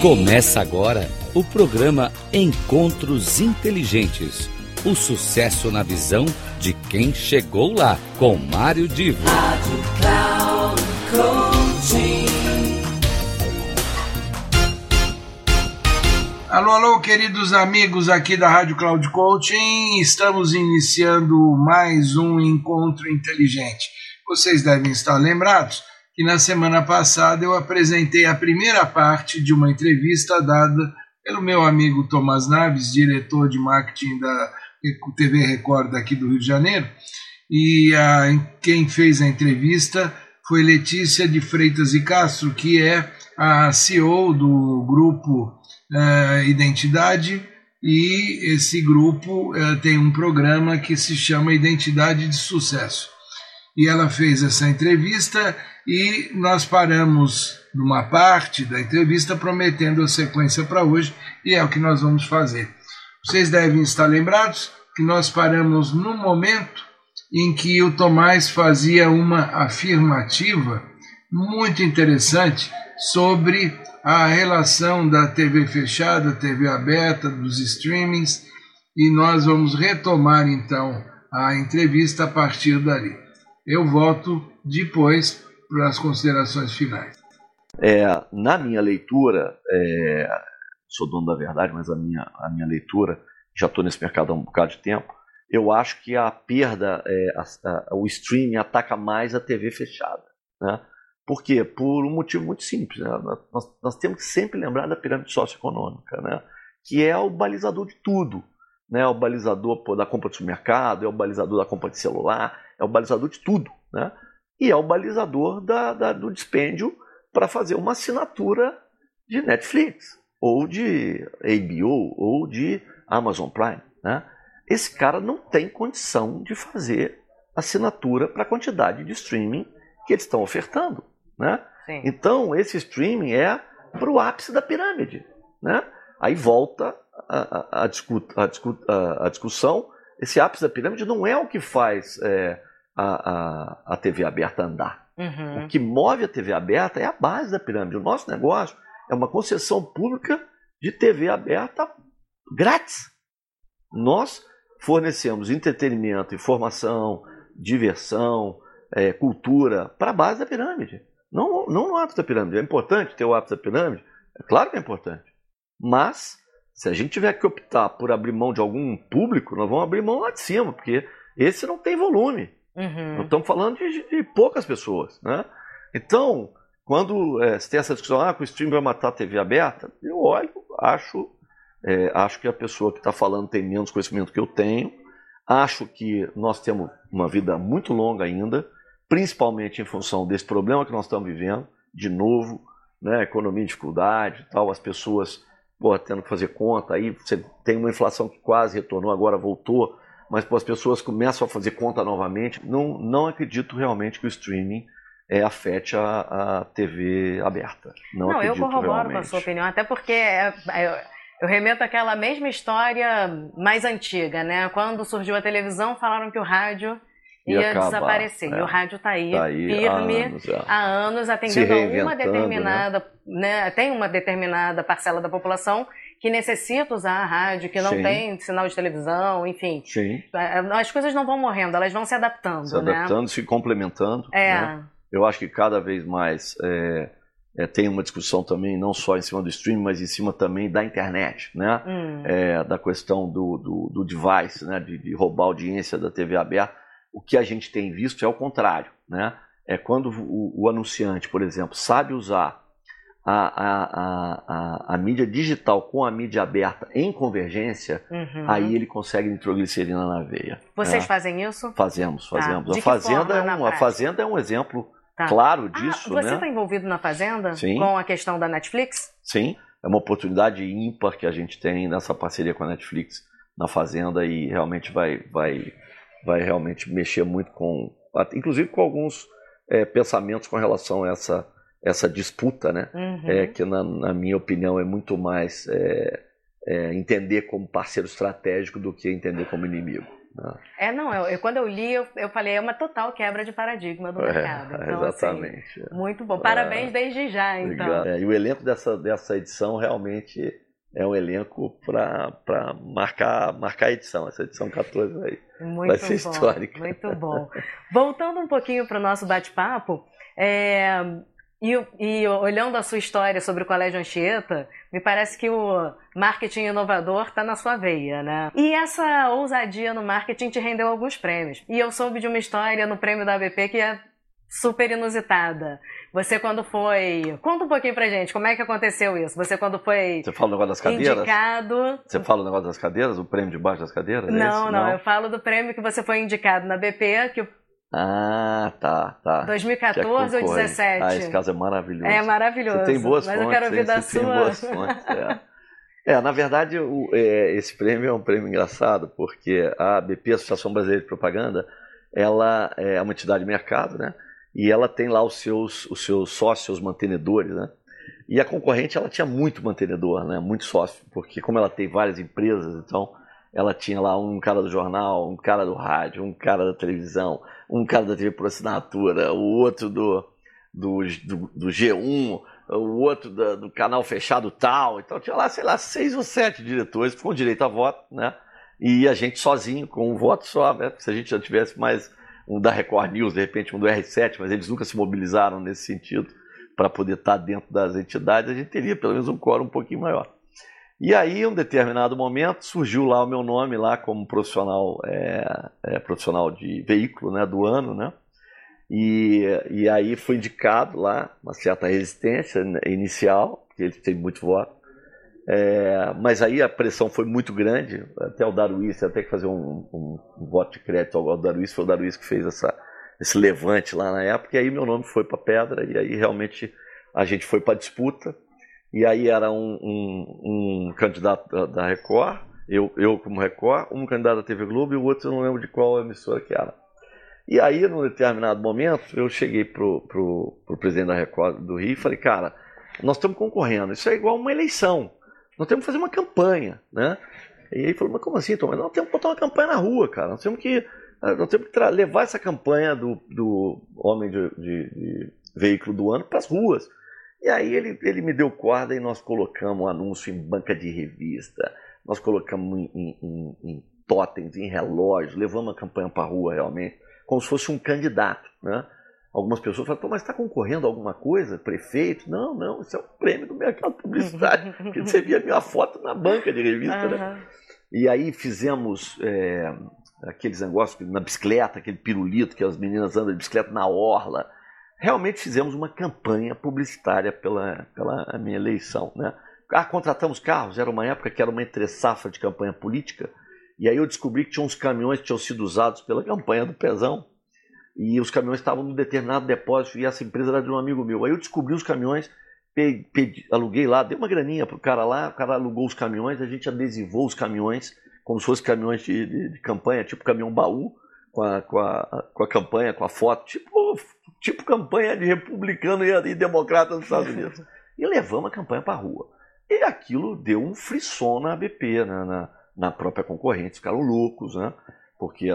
Começa agora o programa Encontros Inteligentes. O sucesso na visão de quem chegou lá, com Mário Divo. Rádio Cloud Alô, alô, queridos amigos aqui da Rádio Cloud Coaching. Estamos iniciando mais um encontro inteligente. Vocês devem estar lembrados que na semana passada eu apresentei a primeira parte de uma entrevista dada pelo meu amigo Tomás Naves, diretor de marketing da TV Record aqui do Rio de Janeiro. E a, quem fez a entrevista foi Letícia de Freitas e Castro, que é a CEO do grupo uh, Identidade, e esse grupo uh, tem um programa que se chama Identidade de Sucesso. E ela fez essa entrevista e nós paramos numa parte da entrevista prometendo a sequência para hoje e é o que nós vamos fazer. Vocês devem estar lembrados que nós paramos no momento em que o Tomás fazia uma afirmativa muito interessante sobre a relação da TV fechada, TV aberta, dos streamings, e nós vamos retomar então a entrevista a partir dali. Eu volto depois para as considerações finais. É, na minha leitura, é, sou dono da verdade, mas a minha, a minha leitura, já estou nesse mercado há um bocado de tempo, eu acho que a perda, é, a, a, o streaming ataca mais a TV fechada. Né? Por quê? Por um motivo muito simples. Né? Nós, nós, temos que sempre lembrar da pirâmide socioeconômica, né? que é o balizador de tudo. Né? O balizador pô, da compra de supermercado, é o balizador da compra de celular, é o balizador de tudo. Né? E é o balizador da, da, do dispêndio para fazer uma assinatura de Netflix, ou de HBO, ou de Amazon Prime. Né? Esse cara não tem condição de fazer assinatura para a quantidade de streaming que eles estão ofertando. Né? Então, esse streaming é para o ápice da pirâmide. Né? Aí volta a, a, a, discu a, discussão. Esse ápice da pirâmide não é o que faz é, a, a, TV aberta andar. Uhum. O que move a TV aberta é a base da pirâmide. O nosso negócio é uma concessão pública de TV aberta grátis. Nós fornecemos entretenimento, informação, diversão, é, cultura para a base da pirâmide. Não, não no ápice da pirâmide. É importante ter o ápice da pirâmide? É claro que é importante. Mas, se a gente tiver que optar por abrir mão de algum público, nós vamos abrir mão lá de cima, porque esse não tem volume. Uhum. Estamos falando de, de, poucas pessoas. Né? Então, quando é, se tem essa discussão, ah, que o stream vai matar a TV aberta, eu olho, acho, é, acho que a pessoa que está falando tem menos conhecimento que eu tenho, acho que nós temos uma vida muito longa ainda, principalmente em função desse problema que nós estamos vivendo, de novo, né, economia em dificuldade, tal, as pessoas pô, tendo que fazer conta, aí você tem uma inflação que quase retornou, agora voltou, mas pô, as pessoas começam a fazer conta novamente. Não, não acredito realmente que o streaming é, afete a, a TV aberta. Não, não eu corroboro realmente. com a sua opinião, até porque é, é, eu remeto àquela mesma história mais antiga, né? Quando surgiu a televisão, falaram que o rádio ia, acabar, desaparecer. É. E o rádio está aí, tá aí, firme há anos, é. há anos atendendo a uma né? determinada, né? né? Tem uma determinada parcela da população que necessita usar a rádio, que não Sim. tem sinal de televisão, enfim. Sim. É, as coisas não vão morrendo, elas vão se adaptando. Se né? adaptando, se complementando. É. Né? Eu acho que cada vez mais é, é, tem uma discussão também, não só em cima do streaming, mas em cima também da internet, né? Hum. É, da questão do, do, do device, né? De, de, roubar audiência da TV aberta. O que a gente tem visto é o contrário, né? É quando o, o anunciante, por exemplo, sabe usar a, a, a, a, mídia digital com a mídia aberta em convergência, uhum. aí ele consegue nitroglicerina na veia. Vocês né? fazem isso? Fazemos, tá. fazemos. Tá. A, fazenda é um, a Fazenda é um exemplo tá. claro ah, disso. Ah, você está né? envolvido na Fazenda? Sim. Com a questão da Netflix? Sim, é uma oportunidade ímpar que a gente tem nessa parceria com a Netflix na Fazenda e realmente vai, vai, vai realmente mexer muito com, inclusive com alguns é, pensamentos com relação a essa essa disputa, né? Uhum. É, que na, na, minha opinião é muito mais é, é, entender como parceiro estratégico do que entender como inimigo. Né? É, não, eu, eu, quando eu li, eu, eu falei, é uma total quebra de paradigma do é, mercado. Então, assim, exatamente. Assim, muito bom. Parabéns é, desde já, então. É, e o elenco dessa, dessa edição realmente é um elenco para marcar, marcar a edição. Essa edição 14 aí muito vai ser bom, histórica. Muito bom. Voltando um pouquinho para o nosso bate-papo, é, e, e, olhando a sua história sobre o Colégio Anchieta, me parece que o marketing inovador está na sua veia, né? E essa ousadia no marketing te rendeu alguns prêmios. E eu soube de uma história no prêmio da ABP que é super inusitada. Você quando foi. Conta um pouquinho pra gente, como é que aconteceu isso? Você quando foi. Você fala o negócio das cadeiras? Indicado. Você fala o negócio das cadeiras? O prêmio debaixo das cadeiras? É não, é não, não, eu falo do prêmio que você foi indicado na BP, que o ah, tá, tá. 2014 ou 2017? Ah, esse caso é maravilhoso. É maravilhoso. Você tem boas mas fontes. Mas eu quero ouvir da sua. Tem boas fontes, é. é na verdade, o, é, esse prêmio é um prêmio engraçado, porque a ABP, Associação Brasileira de Propaganda, ela é uma entidade de mercado, né? e ela tem lá os seus, os seus sócios, os mantenedores, né? E a concorrente ela tinha muito mantenedor, né? Muito sócio, porque como ela tem várias empresas, então ela tinha lá um cara do jornal, um cara do rádio, um cara da televisão, um cara da TV por assinatura, o outro do, do, do, do G1, o outro do, do, canal fechado tal. Então tinha lá, sei lá, seis ou sete diretores com direito a voto, né? E a gente sozinho, com um voto só, né? Se a gente já tivesse mais um da Record News, de repente um do R7, mas eles nunca se mobilizaram nesse sentido para poder estar tá dentro das entidades, a gente teria pelo menos um quórum um pouquinho maior. E aí, em um determinado momento, surgiu lá o meu nome lá como profissional, é, é, profissional de veículo né, do ano, né? E, e aí foi indicado lá uma certa resistência inicial, porque ele tem muito voto. É, mas aí a pressão foi muito grande, até o Daruís, até que fazer um, um, um, voto de crédito ao Daruís, foi o Daruís que fez essa, esse levante lá na época, e aí meu nome foi para pedra, e aí realmente a gente foi para disputa, e aí era um, um candidato da, da, Record, eu, eu como Record, um candidato da TV Globo e o outro eu não lembro de qual emissora que era. E aí, num determinado momento, eu cheguei pro, pro, pro presidente da Record do Rio e falei, cara, nós estamos concorrendo, isso é igual uma eleição. Nós temos que fazer uma campanha, né? E aí falou, mas como assim, Tom? Nós temos que botar uma campanha na rua, cara. Nós temos que, nós temos que levar essa campanha do, do homem de, de, de veículo do ano para as ruas. E aí ele, ele me deu corda e nós colocamos um anúncio em banca de revista, nós colocamos em, em, em totens, em relógios, levamos a campanha para a rua realmente, como se fosse um candidato, né? Algumas pessoas falam, mas está concorrendo a alguma coisa? Prefeito? Não, não, isso é um prêmio do mercado publicitário. porque você via minha foto na banca de revista, uhum. né? E aí fizemos é, aqueles negócios na bicicleta, aquele pirulito que as meninas andam de bicicleta na orla. Realmente fizemos uma campanha publicitária pela, pela minha eleição, né? Ah, contratamos carros, era uma época que era uma entre-safra de campanha política, e aí eu descobri que tinha uns caminhões que tinham sido usados pela campanha do Pezão, e os caminhões estavam num determinado depósito e essa empresa era de um amigo meu. Aí eu descobri os caminhões, aluguei lá, dei uma graninha pro cara lá, o cara alugou os caminhões, a gente adesivou os caminhões como se fossem caminhões de, de, de, campanha, tipo caminhão baú, com a, com, a, com a campanha, com a foto, tipo, tipo campanha de republicano e, democrata nos Estados Unidos. E levamos a campanha para a rua. E aquilo deu um frisson na ABP, né, na, na própria concorrente, ficaram loucos, né? Porque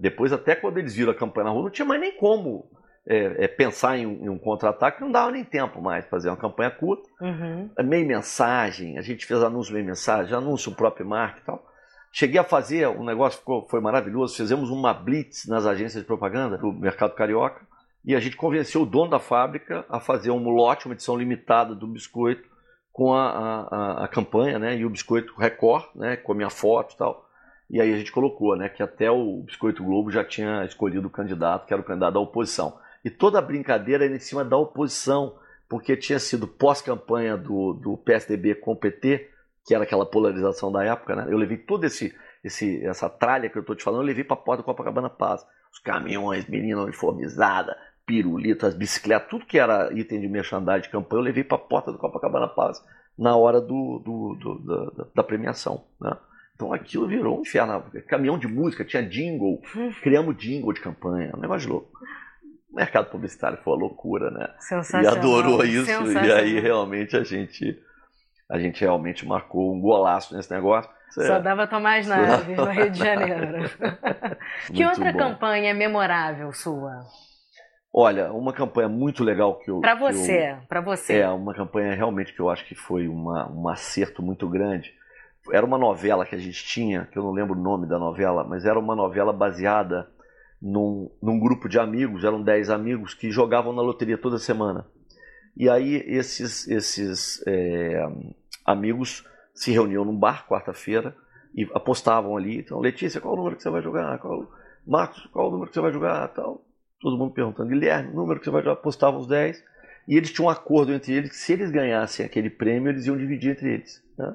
depois, até quando eles viram a campanha na rua, não tinha mais nem como é, é, pensar em, em um contra-ataque, não dava nem tempo mais fazer uma campanha curta. Uhum. Meio mensagem, a gente fez anúncio meio mensagem, anúncio próprio marca e tal. Cheguei a fazer, um negócio ficou, foi maravilhoso, fizemos uma blitz nas agências de propaganda do mercado carioca e a gente convenceu o dono da fábrica a fazer um lote, uma edição limitada do biscoito com a, a, a campanha, né, e o biscoito Record, né, com a minha foto e tal. E aí a gente colocou, né, que até o Biscoito Globo já tinha escolhido o candidato, que era o candidato da oposição. E toda a brincadeira era em cima da oposição, porque tinha sido pós-campanha do, do PSDB com o PT, que era aquela polarização da época, né? Eu levei toda esse, esse, essa tralha que eu estou te falando, eu levei para a porta do Copacabana Paz. Os caminhões, menina uniformizada, pirulito, as bicicletas, tudo que era item de merchandising de campanha, eu levei para a porta do Copacabana Paz na hora do, do, do da, da premiação, né? Então aquilo virou um inferno. Caminhão de música, tinha jingle. Criamos jingle de campanha. Um negócio louco. O mercado publicitário foi uma loucura, né? E adorou isso. E aí realmente a gente, a gente realmente marcou um golaço nesse negócio. Só dava Tomás Naves no Rio de Janeiro. que outra bom. campanha memorável sua? Olha, uma campanha muito legal que eu. Para você, para você. É, uma campanha realmente que eu acho que foi uma, um acerto muito grande. Era uma novela que a gente tinha, que eu não lembro o nome da novela, mas era uma novela baseada num, num grupo de amigos, eram 10 amigos que jogavam na loteria toda semana. E aí esses, esses é, amigos se reuniam num bar quarta-feira e apostavam ali. Então, Letícia, qual o número que você vai jogar? Qual, Marcos, qual o número que você vai jogar? Tal. Todo mundo perguntando. Guilherme, número que você vai? Apostavam os 10. E eles tinham um acordo entre eles que se eles ganhassem aquele prêmio, eles iam dividir entre eles. Né?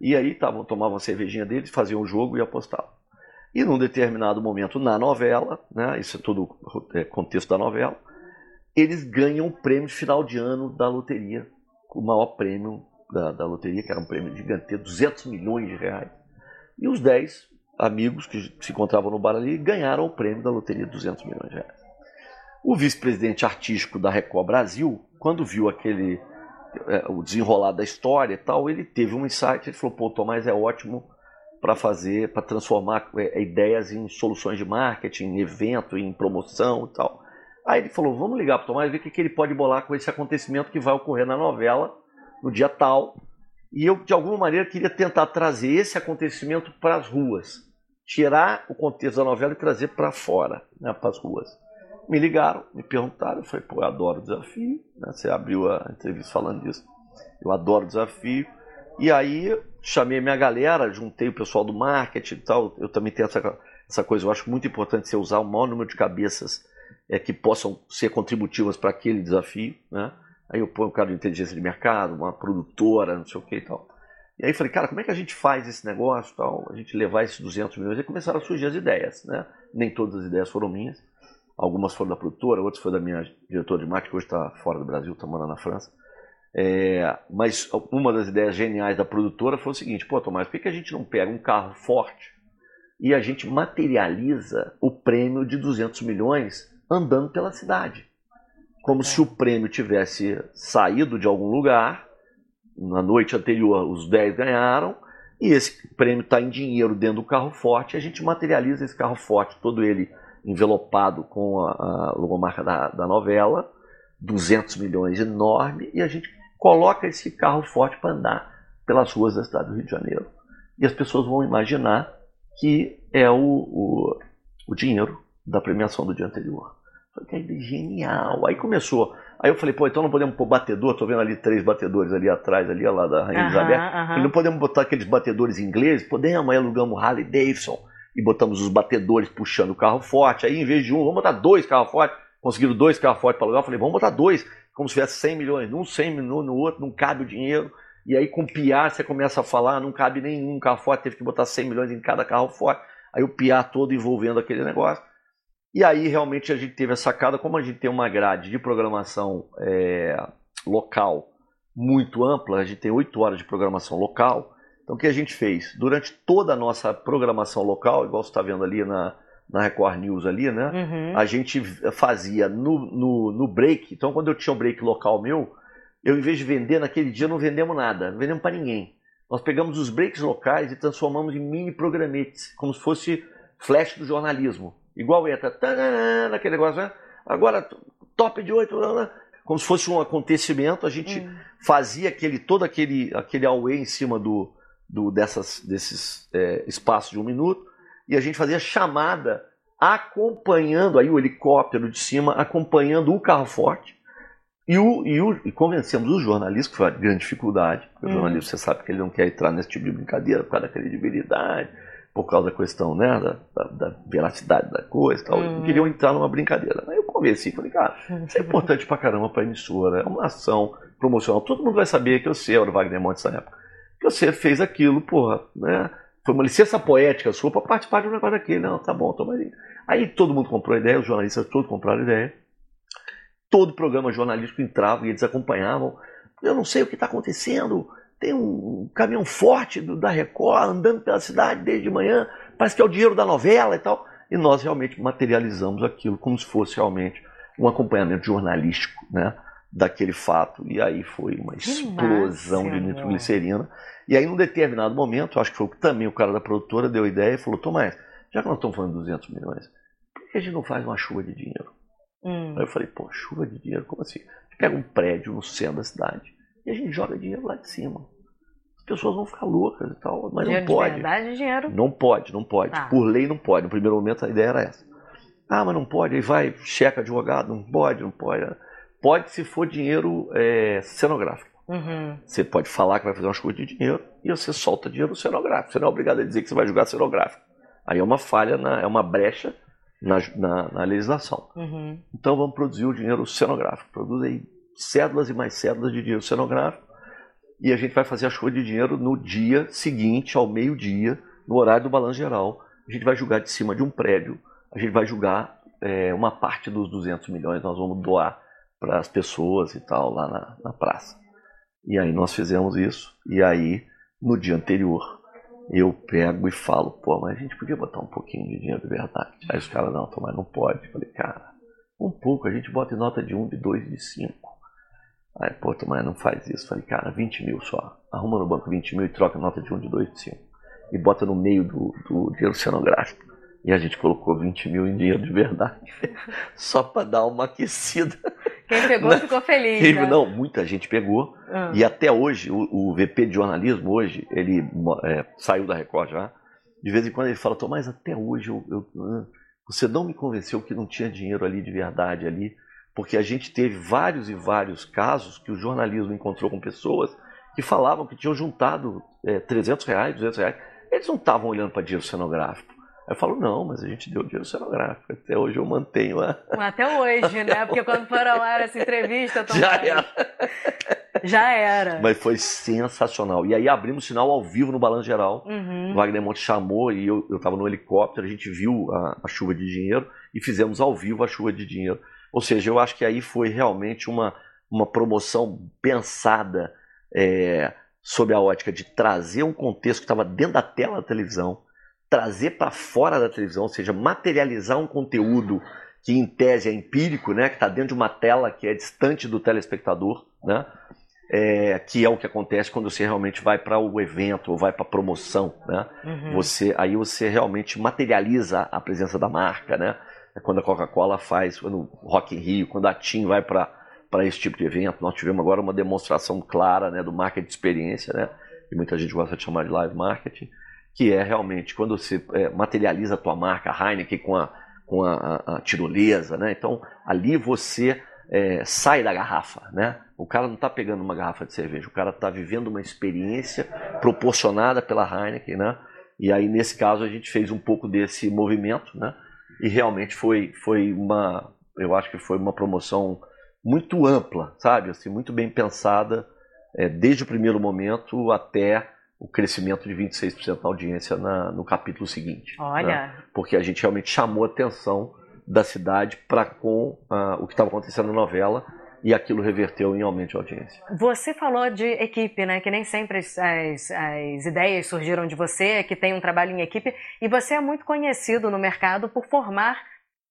E aí tavam, tomavam a cervejinha deles, faziam o jogo e apostavam. E num determinado momento na novela, né, isso é todo é, contexto da novela, eles ganham o prêmio de final de ano da loteria, o maior prêmio da, da loteria, que era um prêmio gigantesco, 200 milhões de reais. E os 10 amigos que se encontravam no bar ali ganharam o prêmio da loteria de 200 milhões de reais. O vice-presidente artístico da Record Brasil, quando viu aquele é, o desenrolar da história e tal, ele teve um insight, ele falou, pô, Tomás é ótimo para fazer, para transformar é, ideias em soluções de marketing, em evento, em promoção e tal. Aí ele falou, vamos ligar para o Tomás, ver o que, que ele pode bolar com esse acontecimento que vai ocorrer na novela, no dia tal. E eu, de alguma maneira, queria tentar trazer esse acontecimento para as ruas. Tirar o contexto da novela e trazer para fora, né, para as ruas. Me ligaram, me perguntaram, eu falei, pô, eu adoro desafio. Né? Você abriu a entrevista falando disso. Eu adoro desafio. E aí chamei minha galera, juntei o pessoal do marketing e tal. Eu também tenho essa, essa coisa, eu acho muito importante você usar o maior número de cabeças é, que possam ser contributivas para aquele desafio. Né? Aí eu ponho um cara de inteligência de mercado, uma produtora, não sei o que e tal. E aí falei, cara, como é que a gente faz esse negócio, tal, a gente levar esses 200 milhões? E começaram a surgir as ideias, né? Nem todas as ideias foram minhas. Algumas foram da produtora, outras foram da minha diretora de marketing, que hoje está fora do Brasil, está morando na França. É, mas uma das ideias geniais da produtora foi o seguinte: pô, Tomás, por que, que a gente não pega um carro forte e a gente materializa o prêmio de 200 milhões andando pela cidade? Como se o prêmio tivesse saído de algum lugar, na noite anterior os 10 ganharam, e esse prêmio está em dinheiro dentro do carro forte, e a gente materializa esse carro forte, todo ele envelopado com a, a logomarca da, da novela, 200 milhões enorme, e a gente coloca esse carro forte para andar pelas ruas da cidade do Rio de Janeiro. E as pessoas vão imaginar que é o, o, o dinheiro da premiação do dia anterior. Falei, que genial. Aí começou. Aí eu falei, pô, então não podemos pôr batedor. Tô vendo ali três batedores ali atrás, ali lá da Rainha Elizabeth. Não podemos botar aqueles batedores ingleses? Podemos. Aí alugamos Harley Davidson e botamos os batedores puxando o carro forte. Aí em vez de um, vamos botar dois carros fortes. Conseguiram dois carros fortes para alugar. Eu falei, vamos botar dois como se tivesse 100 milhões, num 100 no, no outro, não cabe o dinheiro. E aí com piar você começa a falar, não cabe nenhum carro forte, teve que botar 100 milhões em cada carro forte. Aí o piar todo envolvendo aquele negócio. E aí realmente a gente teve a sacada, como a gente tem uma grade de programação é, local muito ampla, a gente tem 8 horas de programação local. Então o que a gente fez? Durante toda a nossa programação local, igual você está vendo ali na, na Record News ali, né? Uhum. A gente fazia no, no, no, break. Então, quando eu tinha um break local meu, eu, em vez de vender naquele dia, não vendemos nada, não vendemos para ninguém. Nós pegamos os breaks locais e transformamos em mini programetes, como se fosse flash do jornalismo. Igual entra, naquele negócio, né? Agora, top de oito, como se fosse um acontecimento, a gente uhum. fazia aquele todo aquele, aquele away em cima do, do dessas, desses é, espaços de um minuto e a gente fazia chamada acompanhando aí o helicóptero de cima, acompanhando o carro forte. E, o, e, o, e convencemos os jornalistas, que foi uma grande dificuldade, porque uhum. o jornalista você sabe que ele não quer entrar nesse tipo de brincadeira por causa da credibilidade, por causa da questão né, da, da, da veracidade da coisa e tal. Uhum. Não queriam entrar numa brincadeira. Aí eu convenci, falei, cara, isso é importante pra caramba pra emissora, é uma ação promocional. Todo mundo vai saber que eu sei, era o Wagner Monte nessa época, você fez aquilo, porra, né? Foi uma licença poética sua para participar de um negócio daquele. Não, tá bom, toma aí. Aí todo mundo comprou a ideia, os jornalistas todos compraram a ideia. Todo programa jornalístico entrava e eles acompanhavam. Eu não sei o que está acontecendo. Tem um caminhão forte do, da Record andando pela cidade desde manhã. Parece que é o dinheiro da novela e tal. E nós realmente materializamos aquilo como se fosse realmente um acompanhamento jornalístico, né? Daquele fato. E aí foi uma explosão de nitroglicerina. E aí, num determinado momento, acho que foi também o cara da produtora deu a ideia e falou: Tomás, já que nós estamos falando de 200 milhões, por que a gente não faz uma chuva de dinheiro? Hum. Aí eu falei: pô, chuva de dinheiro? Como assim? A gente pega um prédio no centro da cidade e a gente joga dinheiro lá de cima. As pessoas vão ficar loucas e tal, mas dinheiro não pode. De verdade, dinheiro? Não pode, não pode. Tá. Por lei não pode. No primeiro momento a ideia era essa. Ah, mas não pode. Aí vai, checa advogado, não pode, não pode. Pode se for dinheiro é, cenográfico. Uhum. Você pode falar que vai fazer uma chuva de dinheiro e você solta dinheiro cenográfico. Você não é obrigado a dizer que você vai jogar cenográfico. Aí é uma falha, na, é uma brecha na, na, na legislação. Uhum. Então vamos produzir o dinheiro cenográfico. Produz aí cédulas e mais cédulas de dinheiro cenográfico e a gente vai fazer a chuva de dinheiro no dia seguinte, ao meio-dia, no horário do balanço geral. A gente vai julgar de cima de um prédio, a gente vai julgar é, uma parte dos 200 milhões, nós vamos doar para as pessoas e tal lá na, na praça. E aí nós fizemos isso, e aí no dia anterior eu pego e falo, pô, mas a gente podia botar um pouquinho de dinheiro de verdade. Aí os caras, não, mas não pode. Eu falei, cara, um pouco, a gente bota em nota de um, de dois, de cinco. Aí, pô, mas não faz isso. Falei, cara, 20 mil só. Arruma no banco 20 mil e troca nota de um, de dois, de cinco. E bota no meio do, do dinheiro cenográfico. E a gente colocou 20 mil em dinheiro de verdade. só para dar uma aquecida. Quem pegou Na... ficou feliz. Quem... Né? Não, muita gente pegou. Uhum. E até hoje, o, o, VP de jornalismo, hoje, ele é, saiu da Record já. De vez em quando ele fala, Tomás, até hoje eu, eu, você não me convenceu que não tinha dinheiro ali de verdade ali porque a gente teve vários e vários casos que o jornalismo encontrou com pessoas que falavam que tinham juntado é, 300 reais, 200 reais. Eles não estavam olhando para dinheiro cenográfico. Aí eu falo, não, mas a gente deu dinheiro cenográfico. Até hoje eu mantenho a. Até hoje, né? Porque quando for ao ar essa entrevista, já era. Já era. Mas foi sensacional. E aí abrimos sinal ao vivo no Balanço Geral. Uhum. O Wagner Monte chamou e eu estava no helicóptero, a gente viu a, a chuva de dinheiro e fizemos ao vivo a chuva de dinheiro. Ou seja, eu acho que aí foi realmente uma, uma promoção pensada é, sob a ótica de trazer um contexto que estava dentro da tela da televisão, trazer para fora da televisão, ou seja, materializar um conteúdo que em tese é empírico, né, que está dentro de uma tela que é distante do telespectador, né, é, que é o que acontece quando você realmente vai para o evento ou vai para a promoção, né? Uhum. Você, aí você realmente materializa a presença da marca, né? É quando a Coca-Cola faz, no Rock in Rio, quando a TIM vai para esse tipo de evento. Nós tivemos agora uma demonstração clara né, do marketing de experiência, né, que muita gente gosta de chamar de live marketing, que é realmente quando você é, materializa a tua marca, a Heineken com a, com a, a, a tirolesa. Né, então, ali você é, sai da garrafa. Né? O cara não está pegando uma garrafa de cerveja, o cara está vivendo uma experiência proporcionada pela Heineken. Né? E aí, nesse caso, a gente fez um pouco desse movimento, né? e realmente foi, foi uma, eu acho que foi uma promoção muito ampla, sabe? Assim, muito bem pensada, é, desde o primeiro momento até o crescimento de 26% da audiência na, no capítulo seguinte. Olha! Né? Porque a gente realmente chamou a atenção da cidade para com uh, o que estava acontecendo na novela e aquilo reverteu em aumento de audiência. Você falou de equipe, né? Que nem sempre as, as, as, ideias surgiram de você, que tem um trabalho em equipe, e você é muito conhecido no mercado por formar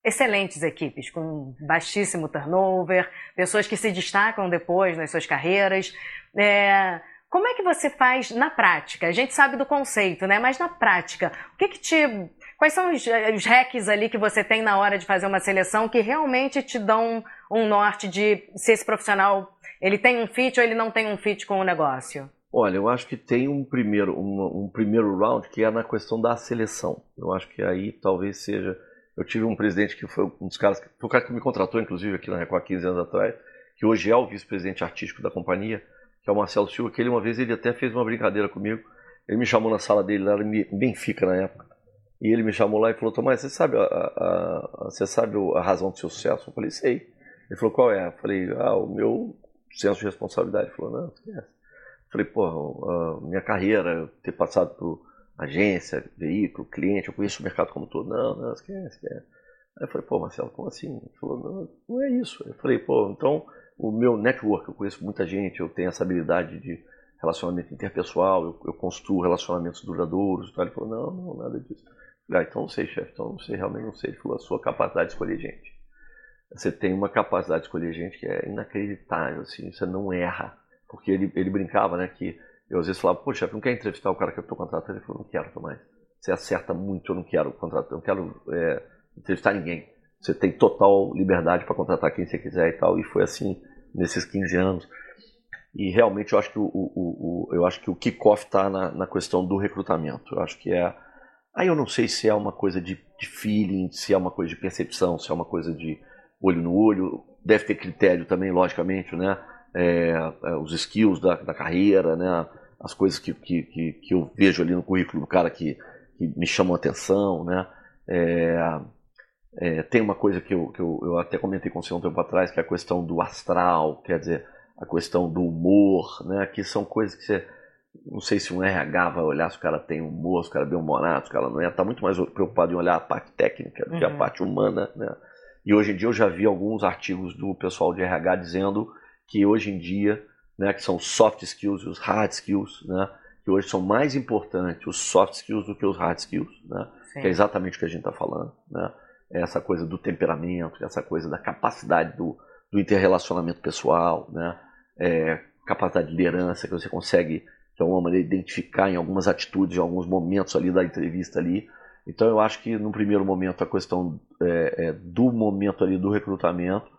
excelentes equipes, com baixíssimo turnover, pessoas que se destacam depois nas suas carreiras. É, como é que você faz na prática? A gente sabe do conceito, né? Mas na prática, o que, que te Quais são os, eh, os hacks ali que você tem na hora de fazer uma seleção que realmente te dão um norte de se esse profissional ele tem um fit ou ele não tem um fit com o negócio? Olha, eu acho que tem um primeiro, um, um primeiro round que é na questão da seleção. Eu acho que aí talvez seja. Eu tive um presidente que foi um dos caras, foi o cara que me contratou, inclusive, aqui na Record 15 anos atrás, que hoje é o vice-presidente artístico da companhia, que é o Marcelo Silva, que ele uma vez ele até fez uma brincadeira comigo. Ele me chamou na sala dele, lá em Benfica na época. E ele me chamou lá e falou, Tomás, você sabe a, a, a, você sabe a razão do seu sucesso? Eu falei, sei. Ele falou, qual é? Eu falei, ah, o meu senso de responsabilidade. Ele falou, não, esquece. Eu falei, pô, minha carreira, ter passado por agência, veículo, cliente, eu conheço o mercado como todo. Não, não, esquece, esquece. Aí eu falei, pô, Marcelo, como assim? Ele falou, não, não é isso. Eu falei, pô, então o meu network, eu conheço muita gente, eu tenho essa habilidade de relacionamento interpessoal, eu, eu construo relacionamentos duradouros. Ele falou, não, não, nada disso. Ah, então não sei, chefe, então não sei, realmente não sei. Ele falou, a sua capacidade de escolher gente. você tem uma capacidade de escolher gente que é inacreditável, assim, você não erra. Porque ele, ele brincava, né, que eu às vezes falava, poxa, não quer entrevistar o cara que eu estou contratando? Ele falou, não quero, Tomás. Você acerta muito, eu não quero contratar, eu não quero é, entrevistar ninguém. Você tem total liberdade para contratar quem você quiser e tal. E foi assim nesses 15 anos. E realmente eu acho que o, o, o eu acho que o kickoff está na, na questão do recrutamento. Eu acho que é. Aí eu não sei se é uma coisa de, de feeling, se é uma coisa de percepção, se é uma coisa de olho no olho. Deve ter critério também, logicamente, né? É, é, os skills da, da, carreira, né? As coisas que, que, que, eu vejo ali no currículo do cara que, que me chamam a atenção, né? É, é, tem uma coisa que, eu, que eu, eu, até comentei com você um tempo atrás, que é a questão do astral, quer dizer, a questão do humor, né? Que são coisas que você. Não sei se um RH vai olhar se o cara tem humor, se o cara é bem humorado, se o cara não é. Está muito mais preocupado em olhar a parte técnica do uhum. que a uhum. parte humana, né? E hoje em dia eu já vi alguns artigos do pessoal de RH dizendo que hoje em dia, né, que são soft skills e os hard skills, né? Que hoje são mais importantes os soft skills do que os hard skills, né? Que é exatamente o que a gente está falando, né? Essa coisa do temperamento, essa coisa da capacidade do, do interrelacionamento pessoal, né? É, capacidade de liderança que você consegue, de alguma maneira, identificar em algumas atitudes, em alguns momentos ali da entrevista ali. Então eu acho que no primeiro momento a questão é, é, do momento ali do recrutamento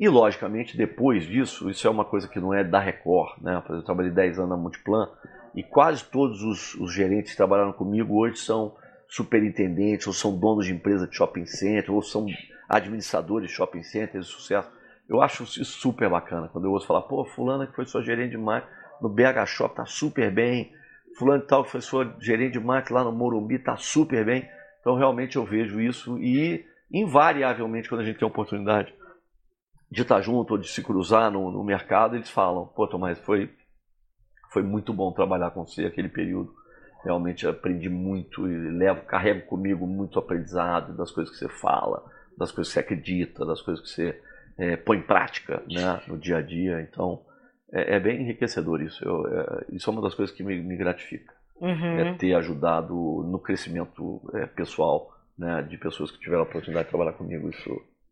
e logicamente depois disso, isso é uma coisa que não é da Record, né? Eu trabalhei 10 anos na Multiplan e quase todos os, os gerentes que trabalharam comigo hoje são superintendentes, ou são donos de empresa de shopping center, ou são administradores de shopping centers de sucesso. Eu acho isso super bacana. Quando eu ouço falar, pô, fulano que foi sua gerente de marketing no BH Shop tá super bem, fulano tal que foi sua gerente de marketing lá no Morumbi tá super bem. Então realmente eu vejo isso e invariavelmente quando a gente tem a oportunidade de estar junto ou de se cruzar no, no mercado, eles falam, pô Tomás, foi, foi muito bom trabalhar com você aquele período realmente aprendi muito e levo, carrego comigo muito aprendizado das coisas que você fala, das coisas que você acredita, das coisas que você é, põe em prática né, no dia a dia. Então, é, é bem enriquecedor isso. Eu, é, isso é uma das coisas que me, me gratifica. Uhum. É ter ajudado no crescimento é, pessoal né, de pessoas que tiveram a oportunidade de trabalhar comigo. Isso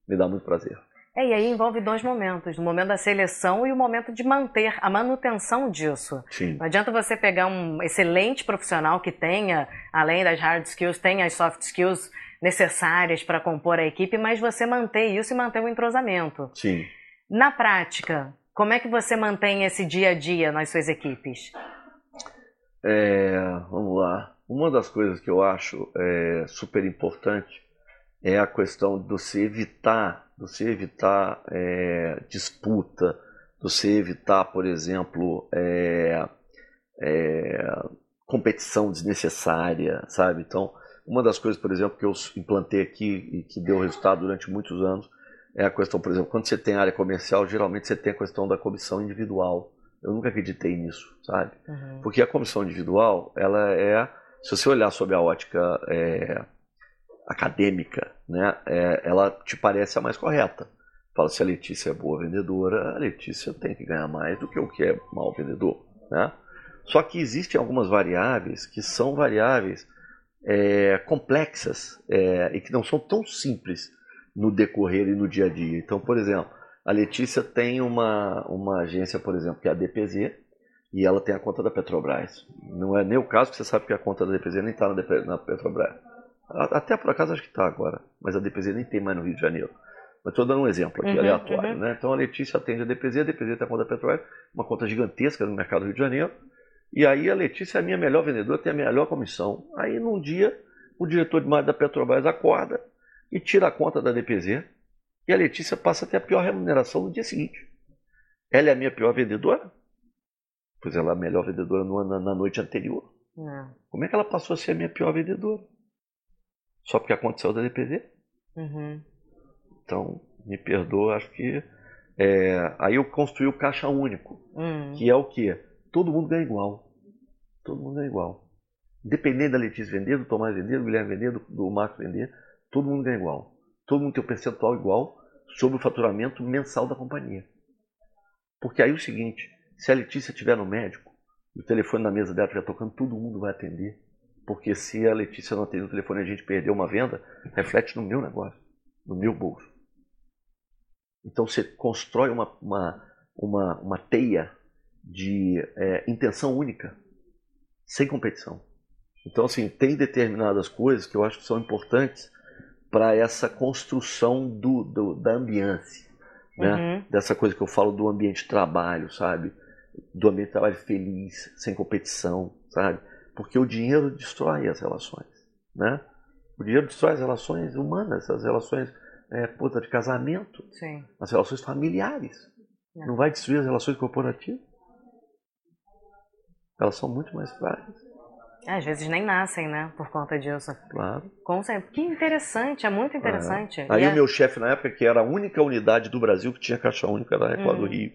me dá muito prazer. É, e aí envolve dois momentos, o momento da seleção e o momento de manter a manutenção disso. Sim. Não adianta você pegar um excelente profissional que tenha, além das hard skills, tenha as soft skills necessárias para compor a equipe, mas você manter isso e manter o entrosamento. Sim. Na prática, como é que você mantém esse dia a dia nas suas equipes? É, vamos lá. Uma das coisas que eu acho é, super importante é a questão de você evitar você evitar é, disputa, você evitar, por exemplo, é, é, competição desnecessária, sabe? Então, uma das coisas, por exemplo, que eu implantei aqui e que deu resultado durante muitos anos é a questão, por exemplo, quando você tem área comercial, geralmente você tem a questão da comissão individual. Eu nunca acreditei nisso, sabe? Uhum. Porque a comissão individual, ela é, se você olhar sob a ótica é, acadêmica, né, é, ela te parece a mais correta. Fala se a Letícia é boa vendedora, a Letícia tem que ganhar mais do que o que é mau vendedor. Né? Só que existem algumas variáveis que são variáveis é, complexas é, e que não são tão simples no decorrer e no dia a dia. Então, por exemplo, a Letícia tem uma, uma agência, por exemplo, que é a DPZ, e ela tem a conta da Petrobras. Não é nem o caso que você sabe que a conta da DPZ nem está na Petrobras. Até por acaso acho que está agora, mas a DPZ nem tem mais no Rio de Janeiro. Mas estou dando um exemplo aqui, uhum, aleatório. Uhum. Né? Então a Letícia atende a DPZ, a DPZ tem a conta da Petrobras, uma conta gigantesca no mercado do Rio de Janeiro. E aí a Letícia é a minha melhor vendedora, tem a melhor comissão. Aí num dia, o diretor de marketing da Petrobras acorda e tira a conta da DPZ. E a Letícia passa a ter a pior remuneração no dia seguinte. Ela é a minha pior vendedora? Pois ela é a melhor vendedora no, na, na noite anterior. Não. Como é que ela passou a ser a minha pior vendedora? Só porque aconteceu da DPZ? Uhum. Então, me perdoa, acho que. É, aí eu construí o caixa único, uhum. que é o que? Todo mundo ganha igual. Todo mundo ganha igual. Independente da Letícia vender, do Tomás vender, do Guilherme vender, do, do Marcos vender, todo mundo ganha igual. Todo mundo tem um percentual igual sobre o faturamento mensal da companhia. Porque aí é o seguinte, se a Letícia estiver no médico, o telefone na mesa dela estiver tocando, todo mundo vai atender. Porque se a Letícia não atender o telefone e a gente perder uma venda, reflete no meu negócio, no meu bolso. Então você constrói uma, uma, uma, uma teia de é, intenção única, sem competição. Então, assim, tem determinadas coisas que eu acho que são importantes para essa construção do, do da ambiência, né? Uhum. Dessa coisa que eu falo do ambiente de trabalho, sabe? Do ambiente de trabalho feliz, sem competição, sabe? Porque o dinheiro destrói as relações, né? O dinheiro destrói as relações humanas, as relações é, puta, de casamento, Sim. as relações familiares. Não. Não vai destruir as relações corporativas. Elas são muito mais frágeis. É, às vezes nem nascem, né? Por conta disso. Claro. Com Que interessante, é muito interessante. É. Aí e o é... meu chefe na época, que era a única unidade do Brasil que tinha caixa única da Record hum. do Rio.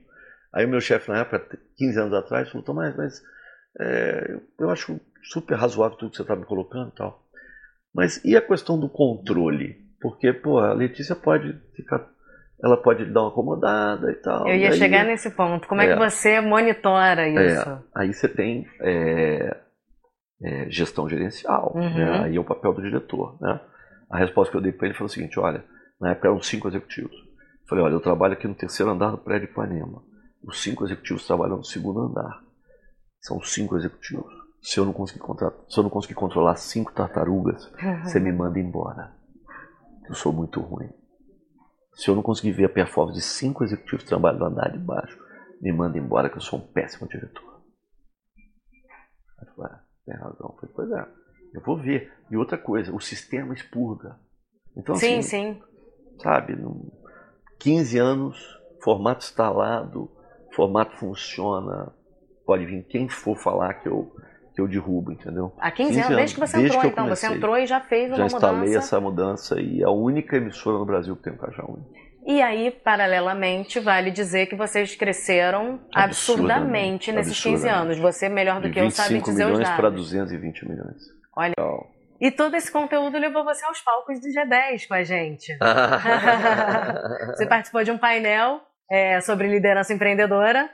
Aí o meu chefe na época, 15 anos atrás, falou, Tomás, mas é, eu acho super razoável tudo que você está me colocando e tal. Mas e a questão do controle? Porque, pô, a Letícia pode ficar. Ela pode dar uma acomodada e tal. Eu ia chegar nesse ponto. Como é, é, que você monitora é, isso? É, aí você tem é, é, gestão gerencial. Uhum. Né? Aí é o papel do diretor. Né? A resposta que eu dei para ele foi o seguinte: olha, na época eram cinco executivos. Eu falei: olha, eu trabalho aqui no terceiro andar do prédio Ipanema. Os cinco executivos trabalham no segundo andar. São cinco executivos. Se eu não conseguir, se eu não conseguir controlar cinco tartarugas, uhum. você me manda embora. Eu sou muito ruim. Se eu não conseguir ver a performance de cinco executivos trabalham no andar de baixo, me manda embora que eu sou um péssimo diretor. Aí eu falei, tem razão. Eu falei, pois é, eu vou ver. E outra coisa, o sistema expurga. Então, sim, assim, sim. Sabe, 15 anos, formato instalado, formato funciona, pode vir quem for falar que eu que eu derrubo, entendeu? Há 15, 15 anos, desde que você desde entrou, que então. Comecei, você entrou e já fez uma mudança. Já instalei essa mudança e é a única emissora no Brasil que tem um caixa único. E aí, paralelamente, vale dizer que vocês cresceram absurdamente, absurdamente nesses 15 anos. Você, melhor do que eu, sabe dizer os dados. milhões para 220 milhões. Olha. Então, e todo esse conteúdo levou você aos palcos do G10 com a gente. você participou de um painel é, sobre liderança empreendedora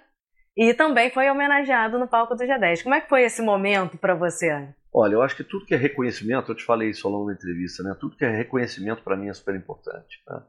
e também foi homenageado no palco do G10. Como é que foi esse momento para você? Olha, eu acho que tudo que é reconhecimento, eu te falei isso ao longo da entrevista, né? Tudo que é reconhecimento para mim é super importante. Né?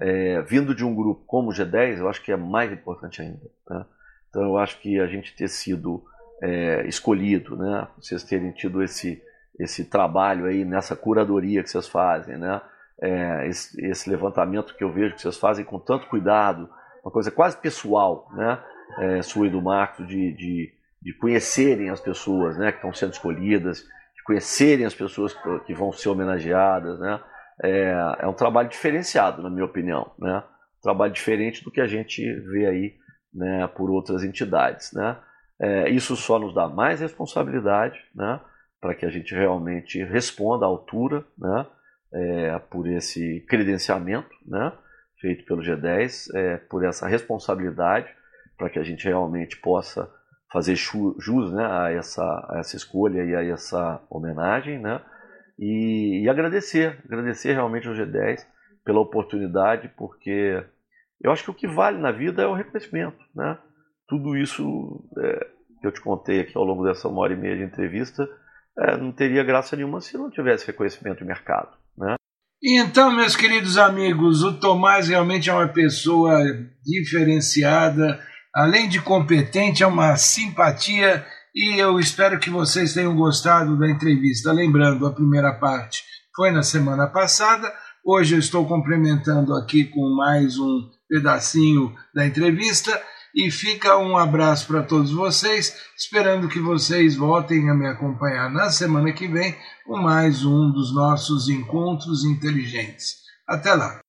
É, vindo de um grupo como o G10, eu acho que é mais importante ainda. Né? Então, eu acho que a gente ter sido é, escolhido, né? Vocês terem tido esse esse trabalho aí nessa curadoria que vocês fazem, né? É, esse, esse levantamento que eu vejo que vocês fazem com tanto cuidado, uma coisa quase pessoal, né? É, sua e do Marcos de, de, de, conhecerem as pessoas né, que estão sendo escolhidas, de conhecerem as pessoas que vão ser homenageadas. Né? É, é um trabalho diferenciado, na minha opinião. Né? Um trabalho diferente do que a gente vê aí né, por outras entidades. Né? É, isso só nos dá mais responsabilidade né, para que a gente realmente responda à altura né, é, por esse credenciamento né, feito pelo G10, é, por essa responsabilidade para que a gente realmente possa fazer jus né, a, essa, a essa escolha e a essa homenagem, né? E, e, agradecer, agradecer realmente ao G10 pela oportunidade, porque eu acho que o que vale na vida é o reconhecimento, né? Tudo isso é, que eu te contei aqui ao longo dessa uma hora e meia de entrevista é, não teria graça nenhuma se não tivesse reconhecimento de mercado, né? Então, meus queridos amigos, o Tomás realmente é uma pessoa diferenciada, além de competente, é uma simpatia e eu espero que vocês tenham gostado da entrevista. Lembrando, a primeira parte foi na semana passada, hoje eu estou complementando aqui com mais um pedacinho da entrevista e fica um abraço para todos vocês, esperando que vocês voltem a me acompanhar na semana que vem com mais um dos nossos encontros inteligentes. Até lá!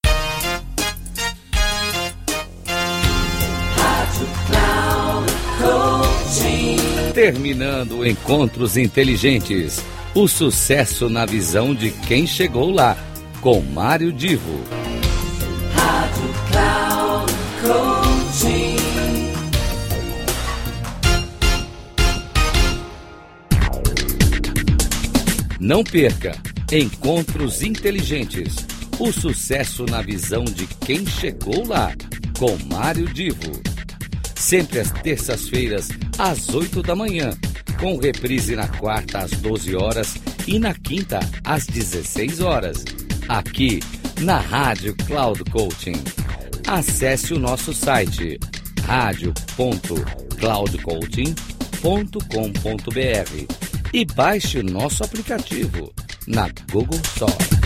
Terminando Encontros Inteligentes. O sucesso na visão de quem chegou lá. Com Mário Divo. Rádio Cloud. Não perca Encontros Inteligentes. O sucesso na visão de quem chegou lá. Com Mário Divo sempre às terças-feiras, às 8 da manhã, com reprise na quarta às 12 horas e na quinta às 16 horas, aqui na Rádio Cloud Coaching. acesse o nosso site radio.cloudcoaching.com.br e baixe nosso aplicativo na Google Store.